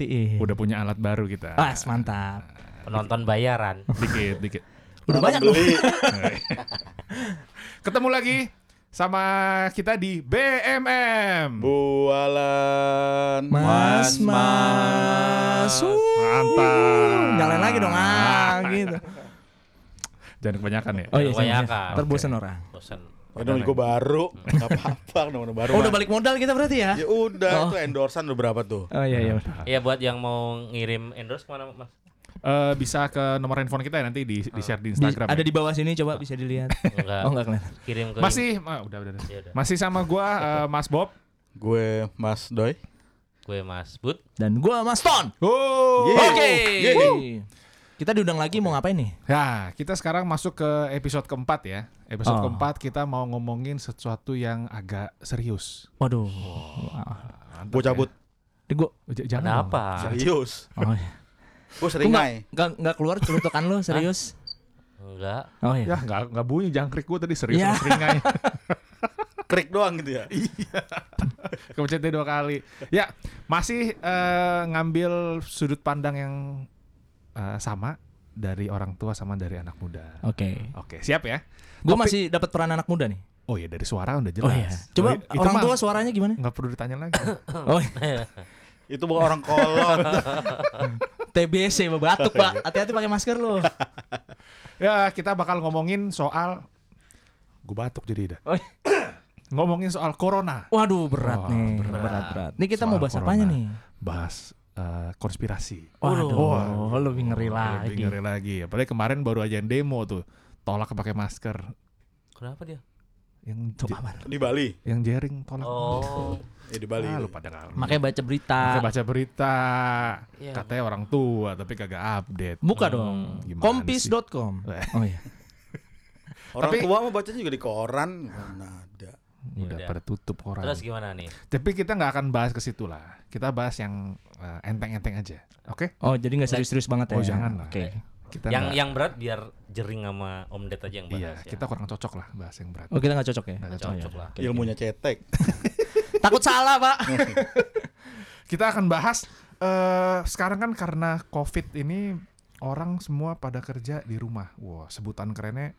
dimatiin. udah punya alat baru kita. Ah, mantap. Penonton bayaran. Dikit, dikit. Udah banyak loh. beli. Ketemu lagi sama kita di BMM. Bualan. Mas, mas. Uh, Mantap. Nyalain lagi dong, ah, gitu. Jangan kebanyakan ya. Oh iya, Kebanyakan. Terbosan orang. Bosan. Namanya gue baru. Gak apa-apa namanya baru. Oh, udah balik modal kita berarti ya? Ya udah, Oh. itu endorsan udah berapa tuh? Oh iya, iya. Iya buat yang mau ngirim endorse ke mana mas? Eh, bisa ke nomor handphone kita ya nanti di, di share di Di- Instagram. ada ya. di bawah sini coba bisa dilihat. Enggak. Oh, enggak kelihatan. Kirim ke Masih, ah, udah, udah, udah. Ya udah. Masih sama gua eh, Mas Bob. Gue Mas Doi. Gue Mas Bud. Dan gua Mas Ton. Oh. Oke. Yeay. Kita diundang lagi mau ngapain nih? Ya, kita sekarang masuk ke episode keempat ya. Episode Oh. keempat kita mau ngomongin sesuatu yang agak serius. Waduh. Mantap Gue cabut. Ya. J- Jangan dong. Kenapa? Serius. Oh iya. Gue Gua sering ngai. nggak nggak keluar celutukan lu serius? Enggak. Oh iya. Ya, nggak nggak bunyi jangkrik gua tadi serius sama seringai. Krik doang gitu ya. Kepencetnya dua kali. Ya, masih eh, ngambil sudut pandang yang eh, sama dari orang tua sama dari anak muda. Oke. Oke, siap ya? Gua Topik- masih dapat peran anak muda nih. Oh iya dari suara udah jelas. Oh iya. Coba Oh, itu orang mah tua suaranya gimana? nggak perlu ditanya lagi. Oh, iya. Itu bukan orang kolot. TBC batuk, Pak. Hati-hati pakai masker lu. ya, kita bakal ngomongin soal gue batuk jadi dah. Oh, iya. ngomongin soal corona. Waduh, berat Wah, nih. berat. Berat, berat. Nih kita Soal mau bahas corona. apanya nih? Bahas eh, konspirasi. Waduh, Wah. lebih ngeri lagi. Lebih ngeri lagi. Apalagi kemarin baru aja yang demo tuh. Tolak pakai masker. Kenapa dia? Yang Coba. Di Bali. yang jaring tolak. Oh. Ya di Bali. Ah, itu. lu pada nggak- Makanya baca berita. Makanya baca berita. Iya. Katanya orang tua tapi kagak update. Buka Hmm, dong. Kompis.com. Eh. Oh iya. Orang Tapi- tua mah bacanya juga di koran. Mana ada. Udah Yaudah. pada tutup orang. Terus gimana nih? Tapi kita nggak akan bahas ke situ lah. Kita bahas yang eh, enteng-enteng aja. Oke? Oh, jadi nggak serius-serius banget ya? Oh, jangan lah. Oke. Kita yang nggak- yang berat biar jering sama Om Ded aja yang Iya, bahas ya. kita kurang cocok lah bahas yang berat. Oh, kita nggak cocok ya? Nggak cocok Oh, iya. lah. Oke, Ilmunya cetek. Takut salah, Pak. Kita akan bahas eh sekarang kan karena Covid ini orang semua pada kerja di rumah. Wah, sebutan kerennya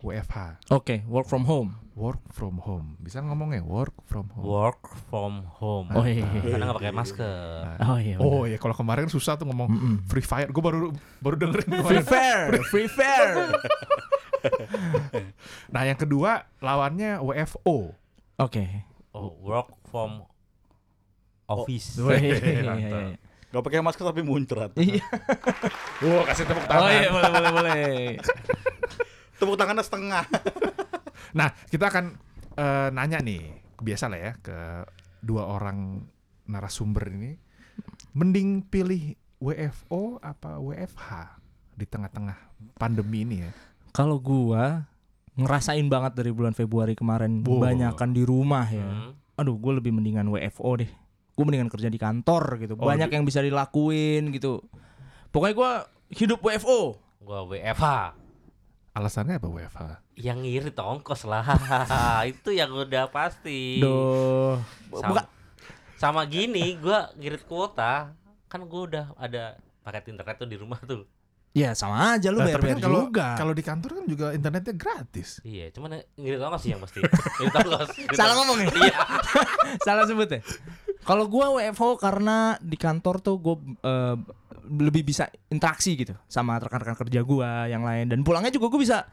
WFH, Oke, work from home. work from home. Bisa ngomongnya work from home. Work from home. Oh iya. Karena nggak pakai masker. Oh iya. Oh iya, kalau kemarin susah tuh ngomong Mm-mm. Free Fire. Gue baru baru dengerin Free fair, free fair. Nah, yang kedua lawannya WFO. Oke. Oh, work from office. Oh, iya, iya, iya, iya. Gak pakai masker tapi muncrat. Iya. Wah, kasih tepuk tangan. Oh iya, boleh, boleh, boleh. Tepuk tangannya setengah. Nah, kita akan eh, nanya nih, biasa lah ya ke dua orang narasumber ini, mending pilih WFO apa WFH di tengah-tengah pandemi ini ya? Kalau gua ngerasain banget dari bulan Februari kemarin Wow. banyakan di rumah ya. Hmm. Aduh, gue lebih mendingan WFO deh. Gue mendingan kerja di kantor gitu. Oh, Banyak di- yang bisa dilakuin gitu. Pokoknya gua hidup WFO. Gua WFH. Alasannya apa WFH? Yang ngirit ongkos lah. Itu yang udah pasti. Duh. Sama, Bukan sama gini, gua ngirit kuota. Kan gua udah ada paket internet tuh di rumah tuh. Ya sama aja lu Lah, bayar bayar kan kalau juga. kalau di kantor kan juga internetnya gratis. Iya, cuman ngirit ongkos sih yang pasti. Ngirit ongkos. Salah ngomong ya? Iya. Salah sebut ya. Kalau gua WFO karena di kantor tuh gue lebih bisa interaksi gitu sama rekan-rekan kerja gua yang lain dan pulangnya juga gue bisa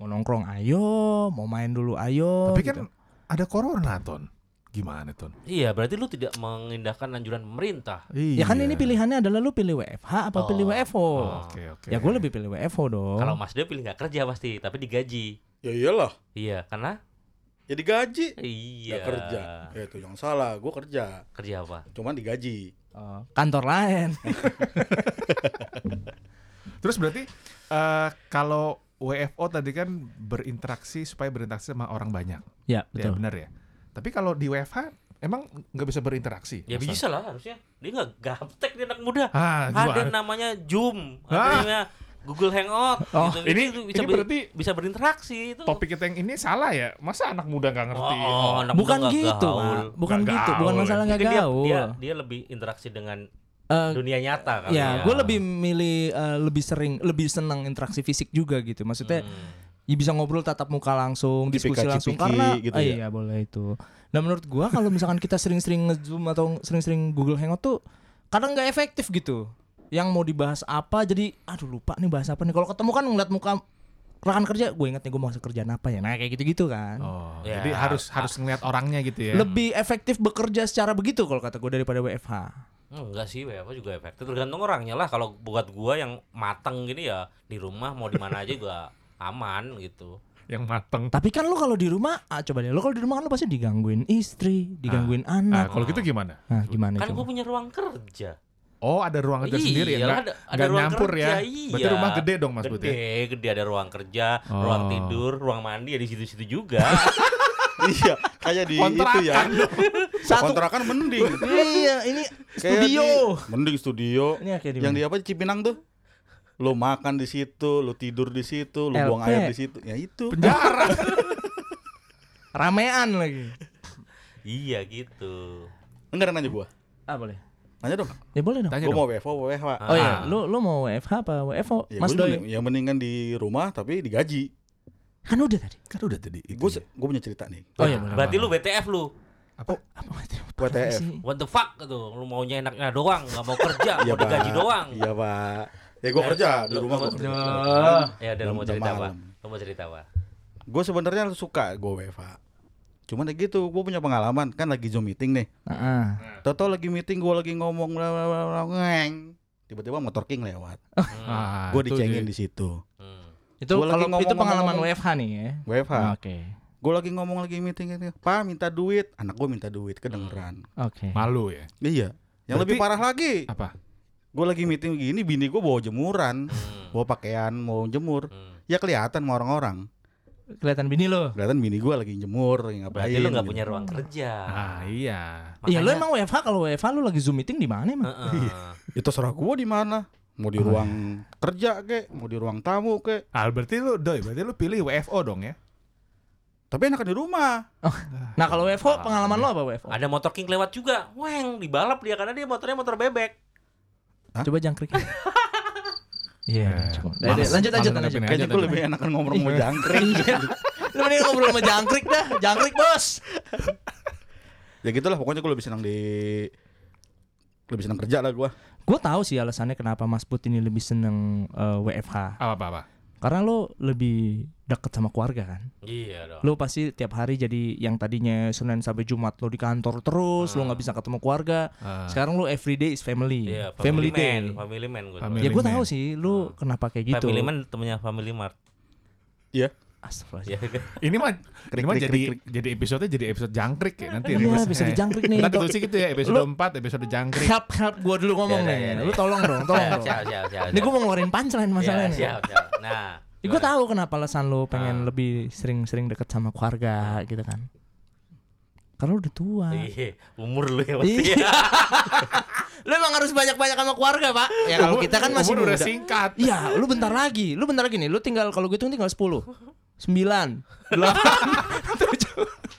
mau nongkrong ayo, mau main dulu ayo. Tapi gitu. kan ada corona, Ton. Gimana, Ton? Iya, berarti lu tidak mengindahkan anjuran pemerintah. ya kan ini pilihannya adalah lu pilih WFH apa Oh. pilih WFO. Oh. Oke, oke. Ya gue lebih pilih WFO dong. Kalau Mas Dia pilih nggak kerja pasti, tapi digaji. ya iyalah. Iya, karena Ya digaji. iya. Gak kerja. Ya itu yang salah. Gue kerja. Kerja apa? Cuman digaji. Oh, kantor lain. Terus berarti eh, kalau WFO tadi kan berinteraksi supaya berinteraksi sama orang banyak. ya, Ya betul. benar ya. Tapi kalau di WFH emang nggak bisa berinteraksi. Ya Masa? bisa lah harusnya. Dia nggak gaptek dia anak muda. Ah, Ada namanya Zoom, Hah? ada namanya Google Hangout Oh, gitu, ini- itu ini bisa ber- berarti- bisa berinteraksi itu. Topik kita yang ini salah ya? Masa anak muda nggak ngerti? Oh, oh, anak bukan muda nggak gitu, gaul. Bukan Nggak gitu, bukan gaul. masalah nggak Mungkin dia, gaul. dia dia lebih interaksi dengan Eh, dunia nyata kali ya, ya. gue lebih milih eh, lebih sering, lebih senang interaksi fisik juga gitu. Maksudnya Hmm. ya bisa ngobrol tatap muka langsung, diskusi Cipika-cipiki langsung karena gitu ah, ya? iya boleh itu. Dan menurut gua kalau misalkan kita sering-sering nge-zoom atau sering-sering Google Hangout tuh kadang nggak efektif gitu. Yang mau dibahas apa jadi aduh lupa nih bahas apa nih. Kalau ketemu kan ngeliat muka rekan kerja, gue inget nih gue mau kerjaan apa ya. Nah, kayak gitu-gitu kan. Oh, Ya. jadi harus harus ngeliat orangnya gitu ya. Lebih efektif bekerja secara begitu kalau kata gue daripada WFH. Enggak sih, WFH juga efektif. Tergantung orangnya lah. Kalau buat gua yang mateng gini ya di rumah mau di mana aja juga aman gitu. yang mateng. Tapi kan lu kalau di rumah, ah, coba deh, lu kalau di rumah kan lu pasti digangguin istri, digangguin Nah, anak. kalau gitu gimana? Nah, gimana Kan gua punya ruang kerja. Oh, ada ruang kerja Iya, sendiri ya? Nggak, ada- ada ruang nyampur kerja, ya? iya. Berarti rumah gede dong Mas Putih? Gede, gede ada ruang kerja, Oh. ruang tidur, ruang mandi ya di situ-situ juga. iya, kayak di itu ya. Satu- Kontrakan mending. Iya, ini Kayak studio. di- mending studio. Ini kayak di Yang di apa Cipinang tuh? Lu makan di situ, lu tidur di situ, lu buang LP. air di situ. Ya itu. Penjara. Ramean lagi. iya gitu. Enggak nanya gua. Ah, boleh. Nanya dong. Ya boleh dong. Tanya Gua dong. mau WFO, WFH. Oh Ah. iya, lu lu mau WFH apa WFO? Ya, Mas Doi. mending- ya mendingan di rumah tapi digaji. Kan udah tadi. Kan udah tadi. itu Gue gue punya cerita nih. Oh iya, boleh. Berarti lu BTF lu. Apa berarti? WTF. What the fuck gitu. Lu maunya enaknya doang, nggak mau kerja, Iya, mau digaji doang. Iya, Pak. Ya gua kerja di rumah gua kerja. Ya udah mau cerita apa? Lu mau cerita apa? Gue sebenarnya suka gue WFH. Cuman ya gitu, gue punya pengalaman kan lagi zoom meeting nih. Heeh. Toto lagi meeting, gue lagi ngomong ngeng. Tiba-tiba motor king lewat. Hmm. Ah, gue itu dicengin di situ. Hmm. Itu Gua lagi kalau itu ngomong- pengalaman ngomong- WFH nih ya. WFH. Oke. Gue lagi ngomong lagi meeting gitu. Pak minta duit. Anak gue minta duit kedengeran. Oke. Malu ya? Iya. Yang Berarti- lebih parah lagi. Apa? Gue lagi meeting begini, bini gue bawa jemuran, Hmm. bawa pakaian, mau jemur. Hmm. Ya kelihatan sama orang-orang. Kelihatan bini lo. Kelihatan bini gue lagi jemur, lagi ngapain. Berarti lu nggak gitu. punya ruang kerja. Ah, iya. Iya, lu Makanya- emang WFH kalau WFH lu lagi Zoom meeting di mana emang? Heeh. Ya terserah gue di mana. Mau di Oh, ruang kerja kek, mau di ruang tamu kek. Ah, berarti lu doi, berarti lu pilih WFO dong ya? Tapi enakan di rumah. Nah, kalau WFO pengalaman lo apa WFO? Ada motor king lewat juga. Weng, dibalap dia karena dia motornya motor bebek. Coba jangkrik. Iya, coba. males- Lanjut lanjut lanjut. Kayaknya gue lebih enakan ngomong sama jangkrik. Iya. Lu mending ngobrol sama jangkrik dah. Jangkrik, Bos. ya gitulah pokoknya gue lebih senang di lebih senang kerja lah gue. Gue tahu sih alasannya kenapa Mas Put ini lebih seneng eh, WFH. Apa apa apa? Karena lo lebih deket sama keluarga kan. Iya dong. Lo pasti tiap hari jadi yang tadinya Senin sampai Jumat lo di kantor terus, lo nggak bisa ketemu keluarga. Ah. Sekarang lo everyday is family. Iya, family, family, day. man, family man gue. Family Ya gue tahu sih lo kenapa kayak gitu. Family man temennya Family Mart. Iya. Astagfirullah. Iya. Ini mah Krik, ini mah krik, jadi krik, jadi episode jadi episode jangkrik ya nanti. Iya, episode- bisa di jangkrik nih. Nanti tulisnya gitu ya episode 4 episode jangkrik. Help help gue dulu ngomong Ya, ya, nih. ya, ya. Lu tolong dong, tolong Siap, dong. siap, siap, siap. Ini gue mau ngeluarin punchline Ya, masalahnya. siap, siap. Nah, Ya, gue tahu kenapa alasan lo pengen Ah. lebih sering-sering deket sama keluarga gitu kan. Karena lu udah tua. Iya, umur lu ya pasti. Iya. lu emang harus banyak-banyak sama keluarga, Pak. Ya kalau kita kan masih umur muda. udah singkat. Iya, lu bentar lagi. Lu bentar lagi nih. Lu tinggal kalau gue hitung tinggal 10. 9 8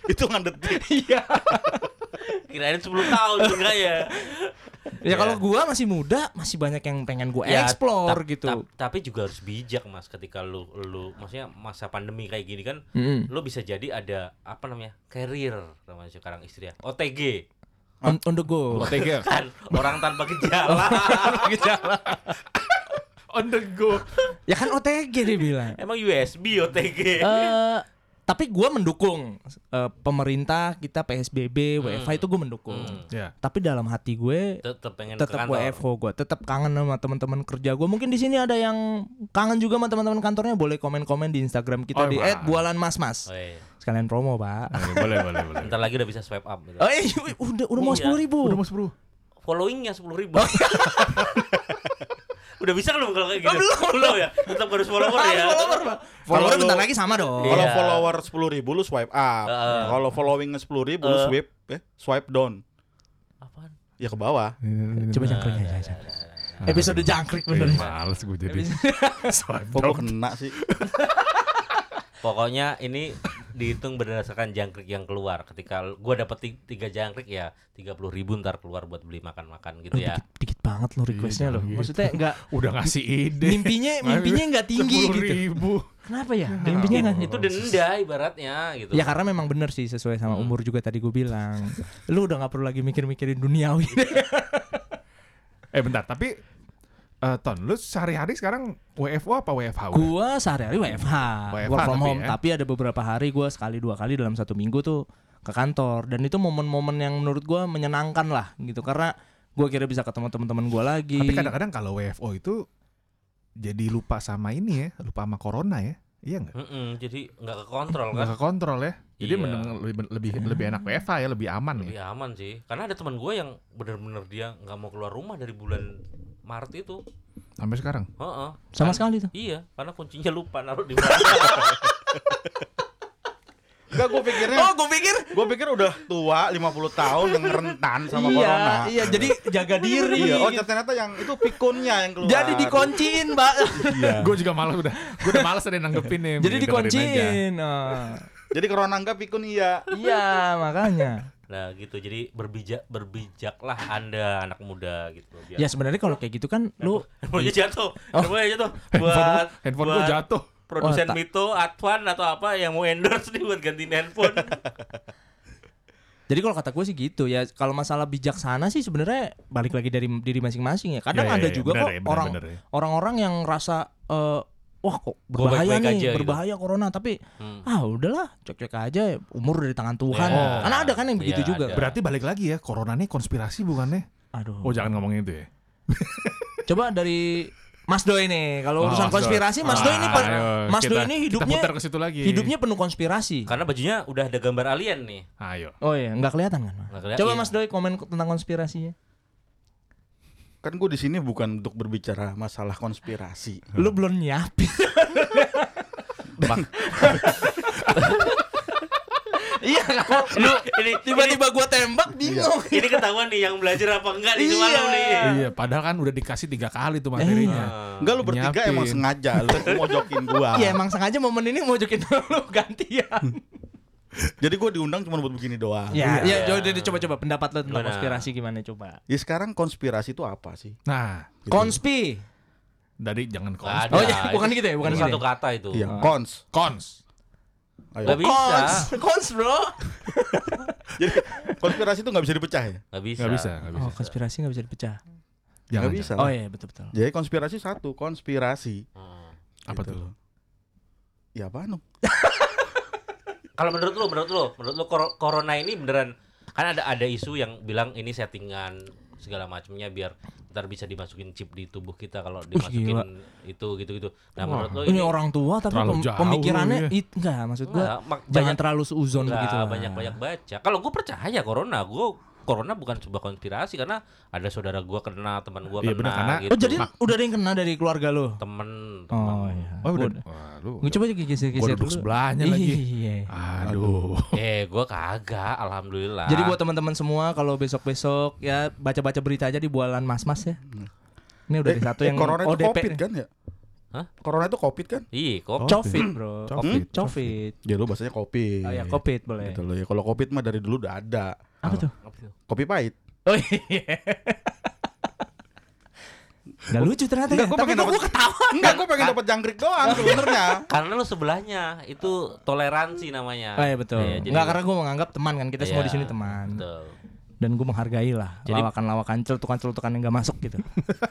Hitungan detik. Iya. Kirain 10 tahun enggak ya. Ya kalau gua masih muda, masih banyak yang pengen gue Ya, explore tap- gitu. tap- tapi juga harus bijak Mas ketika lu lu maksudnya masa pandemi kayak gini kan Mm-mm. lu bisa jadi ada apa namanya? career namanya sekarang istilah OTG On, on the go. OTG kan orang tanpa gejala. Gejala. On the go. Ya kan OTG dia bilang. Emang USB OTG. Eh tapi gua mendukung eh, pemerintah kita PSBB, WFH itu gue mendukung. Hmm. Ya. Tapi dalam hati gue Tetep pengen tetap. WFO gue tetap kangen sama teman-teman kerja gue mungkin di sini ada yang kangen juga sama teman-teman kantornya boleh komen-komen di Instagram kita Oh, di iya. @bualanmasmas Oh, iya. sekalian promo pak boleh boleh boleh. Bentar lagi udah bisa swipe up gitu. oh iya udah udah mau Iya. sepuluh ribu Udah mau 10. Followingnya sepuluh ribu. udah bisa belum kalau kayak gitu? Oh, belum. ya. Tetap harus follower ya. follower pak follower Kalau bentar lagi sama dong Kalau Iya. follower sepuluh ribu lu swipe up. Kalau followingnya sepuluh ribu lu swipe, eh, swipe down. Apaan? Ya ke bawah. coba jangkrik aja jangkrik. Episode jangkrik bener. Eh, males gue jadi. Swipe Kok down. kena sih? Pokoknya ini dihitung berdasarkan jangkrik yang keluar. Ketika gua dapat ti- tiga jangkrik ya 30 ribu ntar keluar buat beli makan-makan gitu Lu ya. dikit, dikit banget lo requestnya lo. Iya, Maksudnya enggak Udah ngasih ide. mimpinya mimpinya enggak tinggi gitu. ribu. Kenapa ya? Mimpinya enggak Itu denda ibaratnya gitu. Ya karena memang bener sih sesuai sama Hmm. umur juga tadi gue bilang. Lu udah nggak perlu lagi mikir-mikirin duniawi. Eh bentar, tapi eh, Ton, lu sehari-hari sekarang WFO apa WFH? udah? gua sehari-hari WFH, WFH work from tapi home, ya. tapi ada beberapa hari gua sekali dua kali dalam satu minggu tuh ke kantor dan itu momen-momen yang menurut gua menyenangkan lah gitu karena gua kira bisa ketemu teman-teman gua lagi. Tapi kadang-kadang kalau WFO itu jadi lupa sama ini ya, lupa sama corona ya. Iya nggak? Mm-mm, jadi nggak ke kontrol Nggak kan? ke kontrol ya. Jadi Iya. mending lebih lebih lebih enak WFH ya, lebih aman Lebih ya. aman sih. Karena ada teman gue yang bener-bener dia nggak mau keluar rumah dari bulan Maret itu. Sampai sekarang. Heeh. sama Kan- sekali tuh. Iya, karena kuncinya lupa naruh di mana. Enggak, gue pikirnya Oh, gue pikir gue pikir udah tua 50 tahun yang rentan sama iya, corona. iya, jadi jaga diri. Iya, oh ternyata yang itu pikunnya yang keluar. Jadi dikunciin, Mbak. Iya. Gue juga malas udah. Gue udah malas ada yang nanggepin nih. jadi dikunciin. Oh. Jadi corona enggak pikun iya. Iya, makanya. Nah, gitu. Jadi berbijak berbijaklah Anda anak muda gitu. Biar Ya sebenarnya kalau kayak gitu kan lu handphonenya jatuh. Handphonenya jatuh Handphone buat gua, handphone buat jatuh. Produsen Oh, Mito, Atwan atau apa yang mau endorse nih buat gantiin handphone. Jadi kalau kata gue sih gitu ya. Kalau masalah bijaksana sih sebenarnya balik lagi dari diri masing-masing ya. Kadang Ya, ya, ada ya, juga benar kok ya, benar, orang benar ya. orang-orang yang rasa eh, wah kok berbahaya baik-baik nih, aja gitu. berbahaya corona tapi Hmm. ah udahlah cek-cek aja umur dari tangan Tuhan. Ya, Karena ada kan yang begitu iya, juga. ada. Berarti balik lagi ya, corona nih konspirasi bukannya? Aduh. Oh jangan ngomongin itu ya. Coba dari Mas Doi nih, kalau Oh, urusan Mas Doi. konspirasi Mas Doi ini Ah, ayo, Mas kita- Doi ini kita hidupnya putar ke situ lagi. hidupnya penuh konspirasi. Karena bajunya udah ada gambar alien nih. Ayo. Oh iya, nggak kelihatan kan? Nggak kelihatan, Coba iya. Mas Doi komen tentang konspirasinya. Kan gue di sini bukan untuk berbicara masalah konspirasi. Lu belum nyiapin. Iya kan? Lu ini tiba-tiba gua tembak bingung. ini ketahuan nih yang belajar apa enggak nih semalam nih. Iya, padahal kan udah dikasih tiga kali tuh materinya. Ah. Enggak lu bertiga Nyiapin. emang sengaja lu mojokin gua. Iya emang sengaja momen ini mau jokin lu gantian. Jadi gue diundang cuma buat begini doang. Ya, Iya. ya, coba coba coba pendapat lu tentang Gimana? konspirasi gimana coba. Ya sekarang konspirasi itu apa sih? Nah, Gitu. Konspi. dari jangan Nggak kons. ada. Oh, iya, bukan gitu ya, bukan Itu gitu satu ya. kata itu. Iya, kons. Kons. Ayo. Nggak bisa. Kons, kons bro. Jadi konspirasi itu nggak bisa dipecah ya? Nggak bisa. Nggak bisa, nggak bisa. Oh, konspirasi nggak bisa dipecah. Jangan, Nggak bisa. Oh iya, betul betul. Jadi konspirasi satu, konspirasi. Hmm. Apa Gitu tuh? loh. Ya apa nu? Kalau menurut lu, menurut lu, menurut lu kor- corona ini beneran kan ada ada isu yang bilang ini settingan segala macamnya biar ntar bisa dimasukin chip di tubuh kita kalau dimasukin gila. itu gitu gitu. Nah, Wah, menurut lu Ini ini orang tua tapi pem- jauh pemikirannya ya. it enggak maksud gua mak- jangan terlalu seuzon begitu lah. banyak-banyak baca. Kalau gue percaya corona, gue corona bukan sebuah konspirasi karena ada saudara gue kena, teman gue Iya, kena benar, karena- gitu. Oh jadi udah ada yang kena dari keluarga lu? temen, Oh temen. iya. Oh, udah. Gua- Wah, lu. Gua coba geser-geser Gua duduk sebelahnya lagi. Iya. Aduh. Eh, gue kagak, alhamdulillah. Jadi buat teman-teman semua kalau besok-besok ya baca-baca berita aja di bualan mas-mas ya. Ini udah Eh, ada satu eh, yang corona itu covid kan ya? Hah? Corona itu covid kan? Iya, kok. Covid, Bro. Covid. Covid. Ya lu bahasanya kopi. Oh ya, Covid boleh. Gitu loh ya. Kalau covid mah dari dulu udah ada. Apa tuh? Kopi pahit. Oh iya. Gak lucu ternyata Enggak, ya. gua Tapi pengen gua ketawa. Enggak, gue pengen dapat jangkrik doang sebenarnya. Karena lu sebelahnya itu toleransi namanya. Oh iya betul. Iya, jadi- Enggak karena gue menganggap teman kan kita semua Iya, di sini teman. Betul. Dan gue menghargai lah Jadi- lawakan-lawakan celutukan-celutukan yang gak masuk gitu.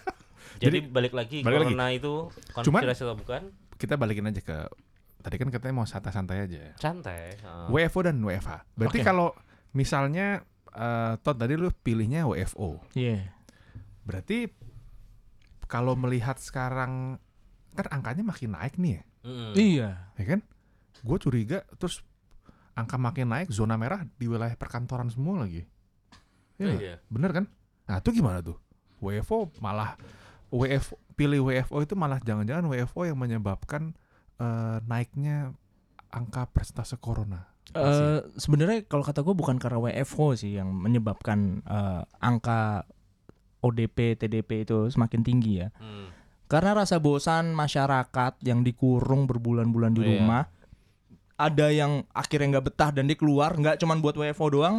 Jadi, balik lagi balik corona itu konspirasi atau bukan? Kita balikin aja ke tadi kan katanya mau santai-santai aja. Santai. Heeh. WFO dan WFH. Berarti Oke. kalau misalnya eh Todd tadi lu pilihnya WFO. Iya. Berarti kalau melihat sekarang kan angkanya makin naik nih ya, Mm-mm. Iya. ya kan? Gue curiga terus angka makin naik zona merah di wilayah perkantoran semua lagi. Iya, nggak? Iya. bener kan? Nah itu gimana tuh? WFO malah WF pilih WFO itu malah jangan-jangan WFO yang menyebabkan eh, naiknya angka persentase corona. Eh sebenarnya kalau kata gue bukan karena WFO sih yang menyebabkan eh, angka ODP, TDP itu semakin tinggi ya. Hmm. Karena rasa bosan masyarakat yang dikurung berbulan-bulan di Iya. rumah, ada yang akhirnya nggak betah dan dia keluar, nggak cuman buat WFO doang.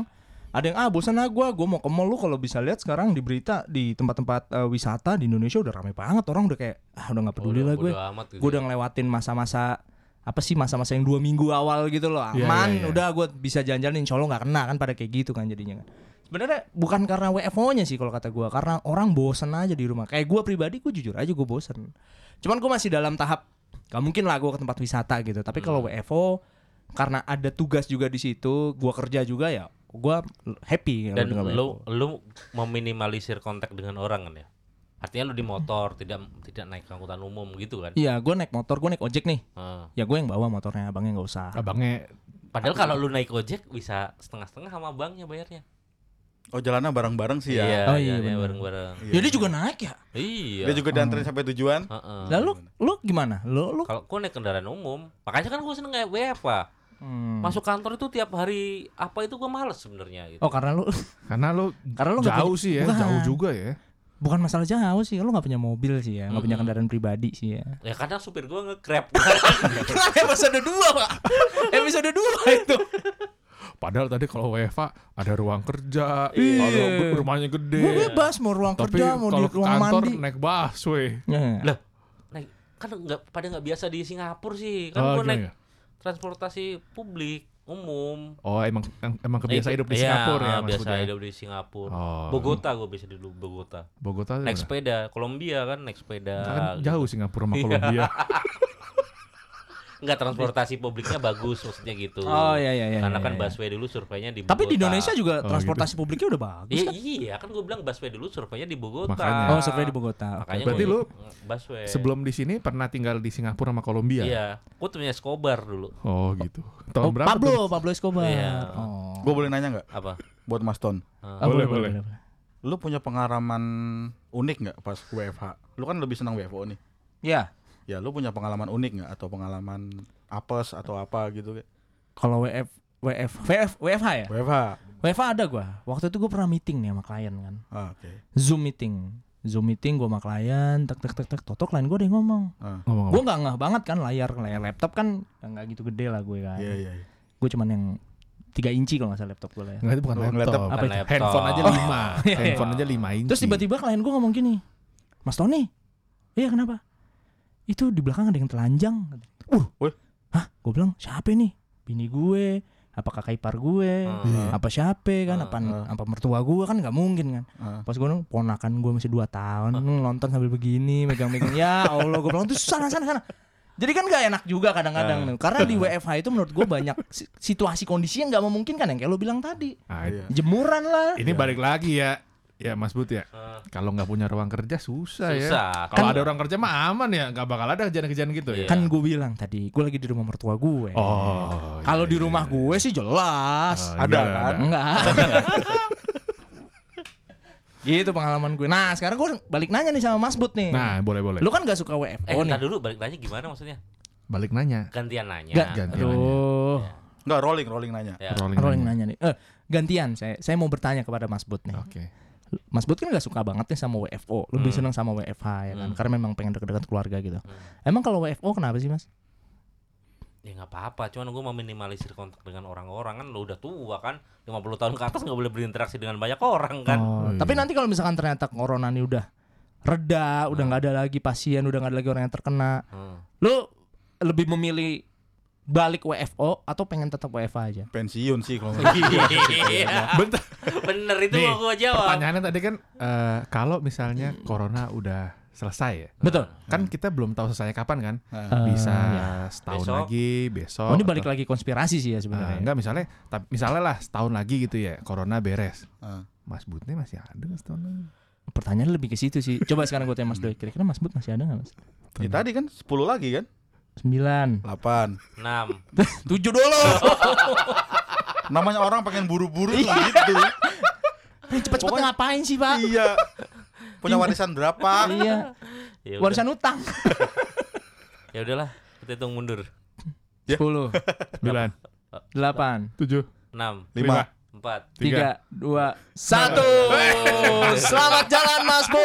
Ada yang ah bosan ah gue, gue mau ke mall lu kalau bisa lihat sekarang di berita di tempat-tempat eh, wisata di Indonesia udah rame banget orang udah kayak ah udah nggak peduli Bodo- lah gue, gitu gue udah ya. ngelewatin masa-masa apa sih masa-masa yang dua minggu awal gitu loh. Iya, aman iya, iya. udah gue bisa jalan-jalan insya Allah nggak kena kan pada kayak gitu kan jadinya kan. Sebenarnya bukan karena WFO-nya sih kalau kata gue karena orang bosen aja di rumah. Kayak gue pribadi gue jujur aja gue bosen. Cuman gue masih dalam tahap gak mungkin lah gue ke tempat wisata gitu. Tapi kalau WFO karena ada tugas juga di situ gue kerja juga ya gue happy Dan lu lu meminimalisir kontak dengan orang kan ya. Artinya lu di motor tidak tidak naik angkutan umum gitu kan. Iya, gue naik motor, gue naik ojek nih. Heeh. Ya gue yang bawa motornya, abangnya nggak usah. Abangnya Padahal kalau lu naik ojek bisa setengah-setengah sama banknya bayarnya. Oh jalannya bareng-bareng sih ya. Iya, Oh, iya, iya, iya, bareng-bareng. Iya. Ya dia juga naik ya. Iya. Dia juga dianterin sampai tujuan. Heeh. Lalu lu gimana? Lu lu Kalau gua naik kendaraan umum, makanya kan gua seneng kayak WFA. Hmm. Masuk kantor itu tiap hari apa itu gua males sebenarnya gitu. Oh karena lu karena lu Karena lu jauh punya- sih ya, Bukan. jauh juga ya. Bukan masalah jauh sih, lu nggak punya mobil sih ya, nggak punya kendaraan pribadi sih ya. Ya kadang supir gua nge-grab. Episode 2, Pak? Episode 2 itu. Padahal tadi kalau WFA ada ruang kerja, Iya. kalau rumahnya gede. Gue bebas mau ruang Tapi kerja, mau di ruang kantor mandi. naik busway. Ya. Lah, naik kan nggak pada nggak biasa di Singapura sih. Kan Oh, gimana naik ya? transportasi publik umum. Oh emang em- emang kebiasa Itu- hidup di iya, Singapura ya ah, biasa maksudnya. hidup di Singapura. Oh. Bogota gue biasa dulu Bogota. Bogota Naik sepeda, Kolombia kan naik sepeda. Kan gitu. jauh Singapura sama Iya. Kolombia. Enggak transportasi publiknya bagus maksudnya gitu. Oh iya iya iya. Karena iya, kan iya. busway dulu surveinya di Tapi di Bogota. Indonesia juga Oh, transportasi publiknya udah bagus Iya, kan? iya kan gue bilang busway dulu surveinya di Bogota. Makanya. Oh, survei di Bogota. Makanya Berarti lu busway. Sebelum di sini pernah tinggal di Singapura sama Kolombia. Iya, gue tuh punya Escobar dulu. Oh gitu. Tahun Oh, berapa Pablo, tuh? Pablo Escobar. Iya. Oh. Gue boleh nanya nggak Apa? buat Mas Ton? Ah. Ah, Boleh, boleh. Lu punya pengalaman unik nggak pas WFH? Lu kan lebih senang WFO nih. Ya, Ya lu punya pengalaman unik nggak atau pengalaman apes atau apa gitu? kalau WF WF WF WFH ya? WFH. WFH ada gua. Waktu itu gua pernah meeting nih sama klien kan. Ah, Oke. Zoom meeting. Zoom meeting gua sama klien, tek tek tek tek, toto klien gua ada yang ngomong. Ah. Ngomong Gua nggak ngeh banget kan layar layar laptop kan nggak gitu gede lah gue kan. Iya iya. iya. Gue cuman yang 3 inci kalau nggak salah laptop gue lah ya. Enggak itu bukan Oh, laptop. laptop. Apa laptop. Handphone aja Oh. 5. Iya, Handphone aja 5 inci. Terus tiba-tiba klien gue ngomong gini, Mas Tony, iya kenapa? Itu di belakang ada yang telanjang. Uh, Wih. hah? Gue bilang siapa nih? Bini gue, apa kakak ipar gue, Ah. apa siapa kan, Ah, apa ah. apa mertua gue kan nggak mungkin kan. Ah. Pas gue nong, ponakan gue masih 2 tahun, nonton sambil begini, megang-megang. Ya Allah, gue bilang tuh sana sana sana. Jadi kan gak enak juga kadang-kadang tuh. Karena di WFH itu menurut gue banyak si- situasi kondisi yang nggak memungkinkan yang kayak lo bilang tadi. Ah, Iya. Jemuran lah. Ini balik lagi ya. Ya Mas But ya. Ah. Kalau nggak punya ruang kerja susah, ya. Susah. Kalau Kan- ada ruang kerja mah aman ya, nggak bakal ada kejadian-kejadian gitu ya. Iya. Kan gue bilang tadi, gue lagi di rumah mertua gue. Oh. Kalau iya, di iya, rumah iya. gue sih jelas. Oh, Ada, enggak, kan? enggak. Gitu pengalaman gue. Nah, sekarang gue balik nanya nih sama Mas Bud nih. Nah, boleh boleh. Lu kan gak suka Eh, WFO ntar nih. dulu balik nanya gimana maksudnya? Balik nanya. Gantian nanya. Gak, gantian aduh. Ya. Enggak rolling rolling nanya. Ya. Rolling, Rolling nanya. nanya nih. Eh, gantian saya saya mau bertanya kepada Mas Bud nih. Oke. Mas Bud kan gak suka banget nih sama WFO, lebih Hmm. seneng sama WFH ya kan, Hmm. karena memang pengen deket-deket keluarga gitu. Hmm. Emang kalau WFO kenapa sih Mas? Ya nggak apa-apa, cuman gue mau minimalisir kontak dengan orang-orang kan lo udah tua kan 50 tahun ke atas nggak boleh berinteraksi dengan banyak orang kan Oh, iya. Tapi nanti kalau misalkan ternyata corona nih udah reda, udah Hmm. nggak ada lagi pasien, udah nggak ada lagi orang yang terkena, Hmm. lu lebih memilih balik WFO atau pengen tetap WFH aja? Pensiun sih kalau Iya, Bentar. bener itu Nih, mau gue jawab Pertanyaannya tadi kan eh, kalau misalnya corona udah selesai ya. Betul. Kan kita belum tahu selesai kapan kan? Eh, Bisa ya. setahun Besok. lagi, besok. Oh, ini balik atau- lagi konspirasi sih ya sebenarnya. enggak misalnya tapi misalnya lah setahun lagi gitu ya corona beres ah. Mas Butnya masih ada nggak setahun lagi Pertanyaan lebih ke situ sih. Coba sekarang gue tanya Mas Doi, kira-kira Mas Bud masih ada nggak Mas? Ya, tadi kan 10 lagi kan? 9 8 enam 7 dulu. Namanya orang pengen buru-buru tuh Iya. gitu. Cepet-cepet Pokoknya- ngapain sih, Pak? iya. Punya warisan berapa? iya. ya. Warisan utang. ya udahlah kita hitung mundur Ya. 10 sembilan 8 tujuh enam Lima. empat. tiga, dua, satu. Selamat jalan Mas Bur.